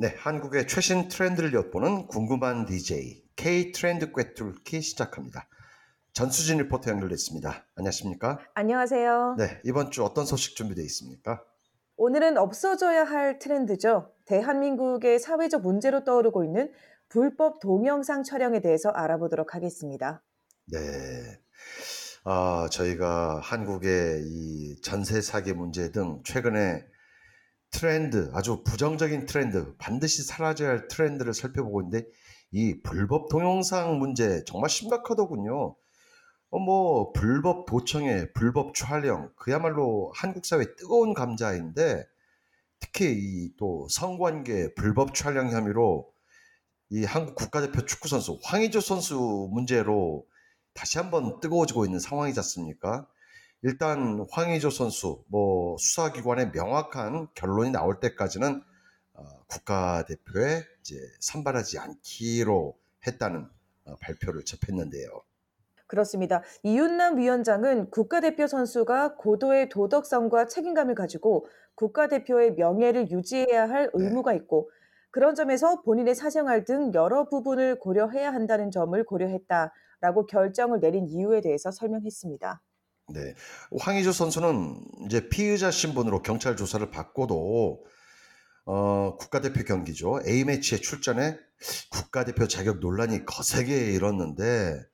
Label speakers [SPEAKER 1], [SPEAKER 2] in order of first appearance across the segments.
[SPEAKER 1] 네, 한국의 최신 트렌드를 엿보는 궁금한 DJ K 트렌드 꿰뚫기 시작합니다. 전수진 리포터 연결됐습니다. 안녕하십니까?
[SPEAKER 2] 안녕하세요.
[SPEAKER 1] 네, 이번 주 어떤 소식 준비되어 있습니까?
[SPEAKER 2] 오늘은 없어져야 할 트렌드죠. 대한민국의 사회적 문제로 떠오르고 있는 불법 동영상 촬영에 대해서 알아보도록 하겠습니다.
[SPEAKER 1] 네. 아, 저희가 한국의 이 전세 사기 문제 등 최근에 트렌드, 아주 부정적인 트렌드, 반드시 사라져야 할 트렌드를 살펴보고 있는데 이 불법 동영상 문제 정말 심각하더군요. 어, 뭐 불법 도청에 불법 촬영 그야말로 한국 사회 뜨거운 감자인데 특히 이 또 성관계 불법 촬영 혐의로 이 한국 국가대표 축구 선수 황의조 선수 문제로 다시 한번 뜨거워지고 있는 상황이지 않습니까? 일단 황의조 선수 뭐 수사기관의 명확한 결론이 나올 때까지는 어, 국가대표에 이제 선발하지 않기로 했다는 어, 발표를 접했는데요.
[SPEAKER 2] 그렇습니다. 이윤남 위원장은 국가대표 선수가 고도의 도덕성과 책임감을 가지고 국가대표의 명예를 유지해야 할 의무가 있고 그런 점에서 본인의 사생활 등 여러 부분을 고려해야 한다는 점을 고려했다라고 결정을 내린 이유에 대해서 설명했습니다.
[SPEAKER 1] 네. 황의조 선수는 이제 피의자 신분으로 경찰 조사를 받고도 어, 국가대표 경기죠. A매치에 출전해 국가대표 자격 논란이 거세게 일었는데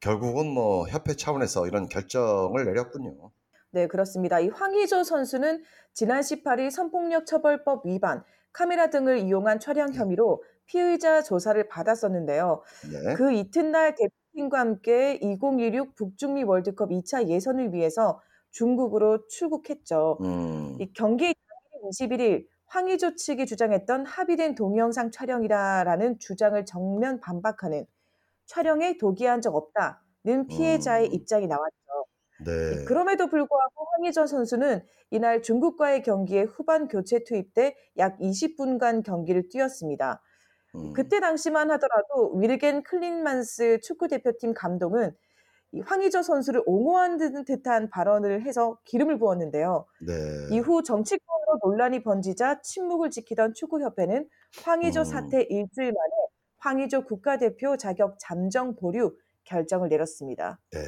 [SPEAKER 1] 결국은 뭐 협회 차원에서 이런 결정을 내렸군요.
[SPEAKER 2] 네, 그렇습니다. 이 황의조 선수는 지난 18일 성폭력 처벌법 위반, 카메라 등을 이용한 촬영 혐의로 피의자 조사를 받았었는데요. 네. 그 이튿날 대표 팀과 함께 2016 북중미 월드컵 2차 예선을 위해서 중국으로 출국했죠. 음. 이 경기 21일 황의조 측이 주장했던 합의된 동영상 촬영이라라는 주장을 정면 반박하는 촬영에 도기한 적 없다는 피해자의 음. 입장이 나왔죠. 네. 그럼에도 불구하고 황희전 선수는 이날 중국과의 경기에 후반 교체 투입돼 약 20분간 경기를 뛰었습니다. 음. 그때 당시만 하더라도 위르겐 클린만스 축구 대표팀 감독은 황희조 선수를 옹호하는 듯한 발언을 해서 기름을 부었는데요. 네. 이후 정치권으로 논란이 번지자 침묵을 지키던 축구협회는 황희조 음. 사태 일주일 만에 황의조 국가대표 자격 잠정 보류 결정을 내렸습니다.
[SPEAKER 1] 네.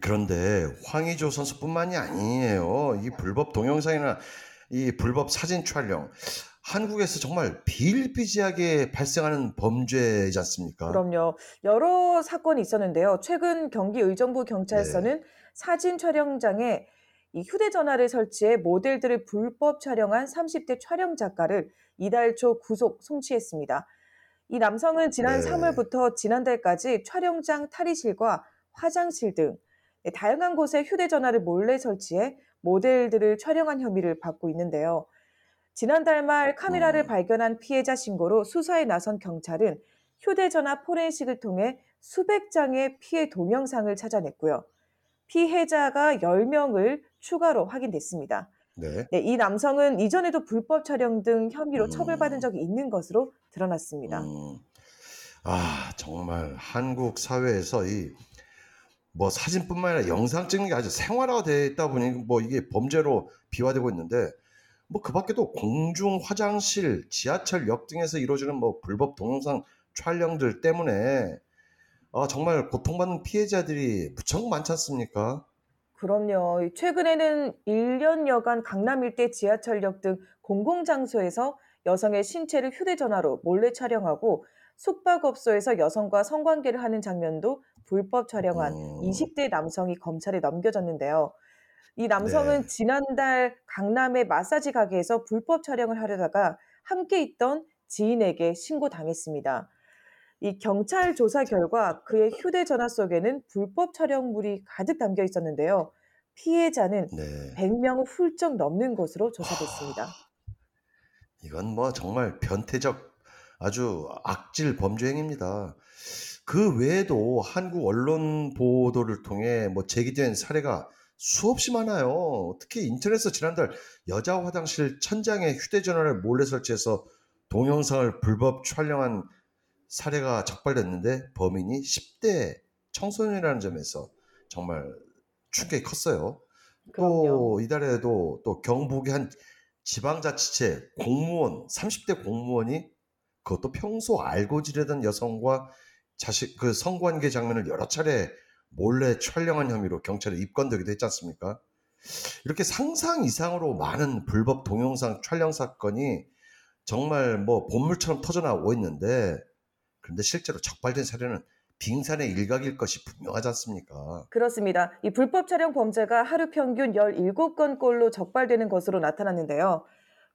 [SPEAKER 1] 그런데 황의조 선수뿐만이 아니에요. 이 불법 동영상이나 이 불법 사진 촬영. 한국에서 정말 비일비재하게 발생하는 범죄이지 않습니까?
[SPEAKER 2] 그럼요. 여러 사건이 있었는데요. 최근 경기 의정부 경찰서는 네. 사진 촬영장에 이 휴대전화를 설치해 모델들을 불법 촬영한 30대 촬영 작가를 이달 초 구속 송치했습니다. 이 남성은 지난 네. 3월부터 지난달까지 촬영장 탈의실과 화장실 등 네, 다양한 곳에 휴대전화를 몰래 설치해 모델들을 촬영한 혐의를 받고 있는데요. 지난달 말 카메라를 음. 발견한 피해자 신고로 수사에 나선 경찰은 휴대전화 포렌식을 통해 수백 장의 피해 동영상을 찾아냈고요. 피해자가 10명을 추가로 확인됐습니다. 네. 네, 이 남성은 이전에도 불법 촬영 등 혐의로 음. 처벌받은 적이 있는 것으로 드러났습니다. 음.
[SPEAKER 1] 아, 정말 한국 사회에서 이 뭐 사진뿐만 아니라 영상 찍는 게 아주 생활화가 돼 있다 보니 뭐 이게 범죄로 비화되고 있는데 뭐 그 밖에도 공중 화장실, 지하철역 등에서 이루어지는 뭐 불법 동영상 촬영들 때문에 아, 정말 고통받는 피해자들이 무척 많지 않습니까?
[SPEAKER 2] 그럼요. 최근에는 1년여간 강남 일대 지하철역 등 공공장소에서 여성의 신체를 휴대전화로 몰래 촬영하고 숙박업소에서 여성과 성관계를 하는 장면도 불법 촬영한 어... 20대 남성이 검찰에 넘겨졌는데요. 이 남성은 네. 지난달 강남의 마사지 가게에서 불법 촬영을 하려다가 함께 있던 지인에게 신고당했습니다. 이 경찰 조사 결과 그의 휴대전화 속에는 불법 촬영물이 가득 담겨 있었는데요. 피해자는 네. 100명을 훌쩍 넘는 것으로 조사됐습니다. 하...
[SPEAKER 1] 이건 뭐 정말 변태적 아주 악질 범죄 행위입니다. 그 외에도 한국 언론 보도를 통해 뭐 제기된 사례가 수없이 많아요. 특히 인터넷에서 지난달 여자 화장실 천장에 휴대전화를 몰래 설치해서 동영상을 불법 촬영한 사례가 적발됐는데 범인이 10대 청소년이라는 점에서 정말 충격이 컸어요. 그럼요. 또 이달에도 또 경북의 한 지방자치체 공무원 30대 공무원이 그것도 평소 알고 지내던 여성과 자식 그 성관계 장면을 여러 차례 몰래 촬영한 혐의로 경찰에 입건되기도 했지 않습니까? 이렇게 상상 이상으로 많은 불법 동영상 촬영 사건이 정말 뭐 본물처럼 터져나오고 있는데 그런데 실제로 적발된 사례는 빙산의 일각일 것이 분명하지 않습니까?
[SPEAKER 2] 그렇습니다. 이 불법 촬영 범죄가 하루 평균 17건꼴로 적발되는 것으로 나타났는데요.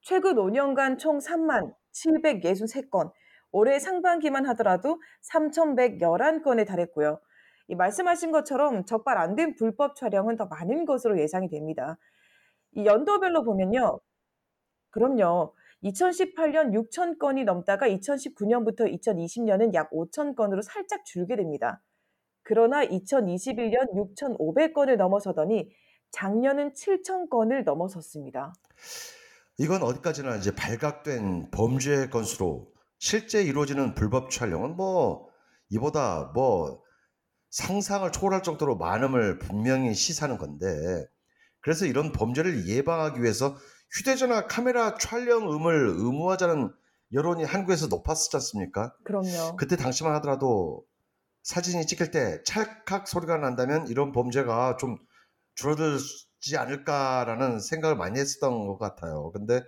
[SPEAKER 2] 최근 5년간 총 3만 763건, 올해 상반기만 하더라도 3,111건에 달했고요. 이 말씀하신 것처럼 적발 안 된 불법 촬영은 더 많은 것으로 예상이 됩니다. 이 연도별로 보면요. 그럼요. 2018년 6천 건이 넘다가 2019년부터 2020년은 약 5천 건으로 살짝 줄게 됩니다. 그러나 2021년 6,500건을 넘어서더니 작년은 7천 건을 넘어섰습니다.
[SPEAKER 1] 이건 어디까지나 이제 발각된 범죄 건수로 실제 이루어지는 불법 촬영은 뭐 이보다 뭐 상상을 초월할 정도로 많음을 분명히 시사하는 건데 그래서 이런 범죄를 예방하기 위해서 휴대전화 카메라 촬영음을 의무화자는 여론이 한국에서 높았었지 않습니까?
[SPEAKER 2] 그럼요.
[SPEAKER 1] 그때 당시만 하더라도 사진이 찍힐 때 찰칵 소리가 난다면 이런 범죄가 좀 줄어들지 않을까라는 생각을 많이 했었던 것 같아요. 근데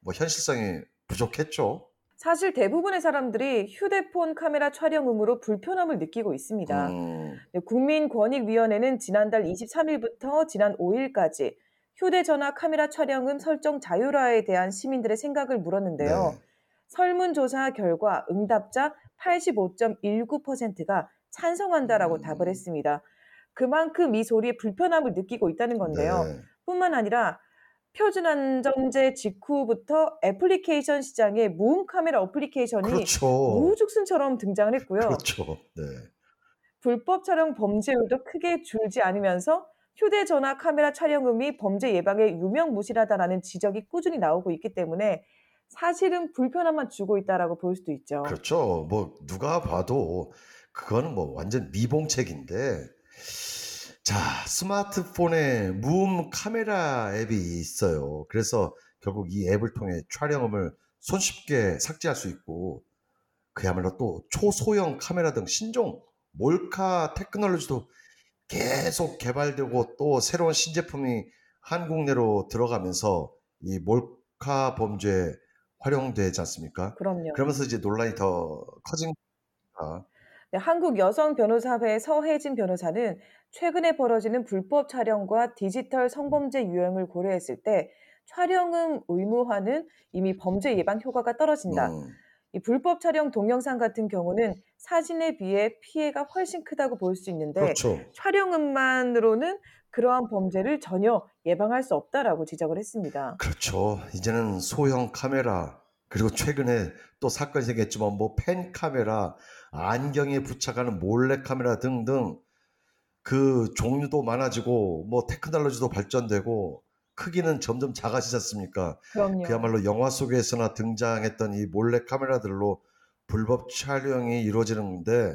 [SPEAKER 1] 뭐 현실성이 부족했죠.
[SPEAKER 2] 사실 대부분의 사람들이 휴대폰 카메라 촬영 의무로 불편함을 느끼고 있습니다.
[SPEAKER 1] 음,
[SPEAKER 2] 네, 국민권익위원회는 지난달 23일부터 지난 5일까지 휴대전화 카메라 촬영음 설정 자율화에 대한 시민들의 생각을 물었는데요.
[SPEAKER 1] 네.
[SPEAKER 2] 설문조사 결과 응답자 85.19%가 찬성한다라고
[SPEAKER 1] 음.
[SPEAKER 2] 답을 했습니다. 그만큼 이 소리에 불편함을 느끼고 있다는 건데요.
[SPEAKER 1] 네.
[SPEAKER 2] 뿐만 아니라 표준안 전제 직후부터 애플리케이션 시장에 무음 카메라 어플리케이션이
[SPEAKER 1] 그렇죠.
[SPEAKER 2] 우후죽순처럼 등장을 했고요.
[SPEAKER 1] 그렇죠. 네.
[SPEAKER 2] 불법 촬영 범죄율도 크게 줄지 않으면서 휴대전화 카메라 촬영음이 범죄 예방에 유명무실하다라는 지적이 꾸준히 나오고 있기 때문에 사실은 불편함만 주고 있다라고 볼 수도 있죠.
[SPEAKER 1] 그렇죠. 뭐 누가 봐도 그거는 뭐 완전 미봉책인데 자 스마트폰에 무음 카메라 앱이 있어요. 그래서 결국 이 앱을 통해 촬영음을 손쉽게 삭제할 수 있고 그야말로 또 초소형 카메라 등 신종 몰카 테크놀로지도 계속 개발되고 또 새로운 신제품이 한국 내로 들어가면서 이 몰카 범죄에 활용되지 않습니까?
[SPEAKER 2] 그럼요.
[SPEAKER 1] 그러면서 이제 논란이 더 커진 거니까.
[SPEAKER 2] 네, 한국 여성 변호사회 서혜진 변호사는 최근에 벌어지는 불법 촬영과 디지털 성범죄 유형을 고려했을 때 촬영음 의무화는 이미 범죄 예방 효과가 떨어진다.
[SPEAKER 1] 음,
[SPEAKER 2] 이 불법 촬영 동영상 같은 경우는 사진에 비해 피해가 훨씬 크다고 볼 수 있는데
[SPEAKER 1] 그렇죠.
[SPEAKER 2] 촬영음만으로는 그러한 범죄를 전혀 예방할 수 없다라고 지적을 했습니다.
[SPEAKER 1] 그렇죠. 이제는 소형 카메라 그리고 최근에 또 사건이 생겼지만 뭐펜 카메라, 안경에 부착하는 몰래 카메라 등등 그 종류도 많아지고 뭐 테크놀로지도 발전되고 크기는 점점 작아지지 않습니까?
[SPEAKER 2] 그럼요.
[SPEAKER 1] 그야말로 영화 속에서나 등장했던 이 몰래 카메라들로 불법 촬영이 이루어지는데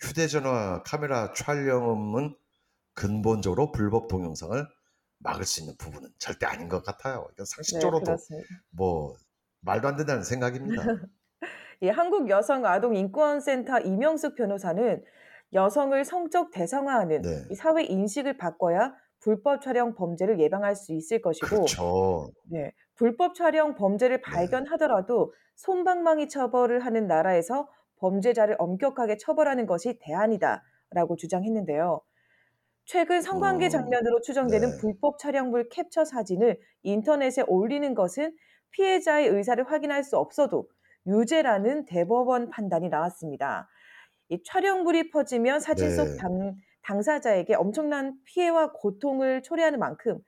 [SPEAKER 1] 휴대전화 카메라 촬영은 근본적으로 불법 동영상을 막을 수 있는 부분은 절대 아닌 것 같아요.
[SPEAKER 2] 네,
[SPEAKER 1] 상식적으로도
[SPEAKER 2] 그렇습니다.
[SPEAKER 1] 뭐 말도 안 된다는 생각입니다.
[SPEAKER 2] 예, 한국 여성 아동 인권 센터 이명숙 변호사는 여성을 성적 대상화하는
[SPEAKER 1] 네.
[SPEAKER 2] 이 사회 인식을 바꿔야 불법 촬영 범죄를 예방할 수 있을 것이고
[SPEAKER 1] 그렇죠.
[SPEAKER 2] 네, 불법 촬영 범죄를 발견하더라도 솜방망이 처벌을 하는 나라에서 범죄자를 엄격하게 처벌하는 것이 대안이다라고 주장했는데요. 최근 성관계
[SPEAKER 1] 음,
[SPEAKER 2] 장면으로 추정되는
[SPEAKER 1] 네.
[SPEAKER 2] 불법 촬영물 캡처 사진을 인터넷에 올리는 것은 피해자의 의사를 확인할 수 없어도 유죄라는 대법원 판단이 나왔습니다. 이 촬영물이 퍼지면 사진 속
[SPEAKER 1] 네.
[SPEAKER 2] 당, 당사자에게 엄청난 피해와 고통을 초래하는 만큼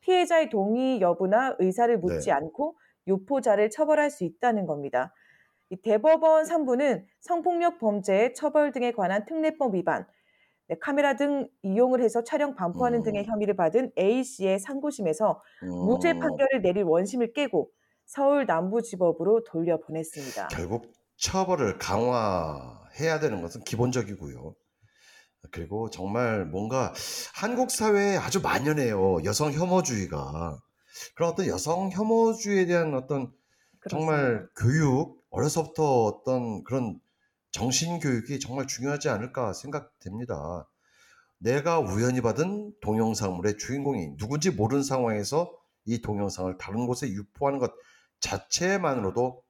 [SPEAKER 2] 피해자의 동의 여부나 의사를 묻지
[SPEAKER 1] 네.
[SPEAKER 2] 않고 유포자를 처벌할 수 있다는 겁니다. 이 대법원 3부는 성폭력 범죄 처벌 등에 관한 특례법 위반, 네, 카메라 등 이용을 해서 촬영 반포하는
[SPEAKER 1] 음.
[SPEAKER 2] 등의 혐의를 받은 A씨의 상고심에서 무죄
[SPEAKER 1] 음,
[SPEAKER 2] 판결을 내릴 원심을 깨고 서울 남부지법으로 돌려보냈습니다.
[SPEAKER 1] 결국 처벌을 강화해야 되는 것은 기본적이고요. 그리고 정말 뭔가 한국 사회에 아주 만연해요. 여성 혐오주의가. 그런 어떤 여성 혐오주의에 대한 어떤 정말
[SPEAKER 2] 그렇습니다.
[SPEAKER 1] 교육 어려서부터 어떤 그런 정신 교육이 정말 중요하지 않을까 생각됩니다. 내가 우연히 받은 동영상물의 주인공이 누군지 모르는 상황에서 이 동영상을 다른 곳에 유포하는 것 자체만으로도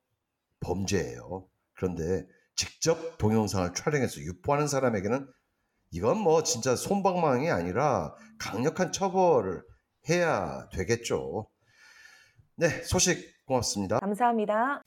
[SPEAKER 1] 범죄예요. 그런데 직접 동영상을 촬영해서 유포하는 사람에게는 이건 뭐 진짜 손방망이 아니라 강력한 처벌을 해야 되겠죠. 네, 소식 고맙습니다.
[SPEAKER 2] 감사합니다.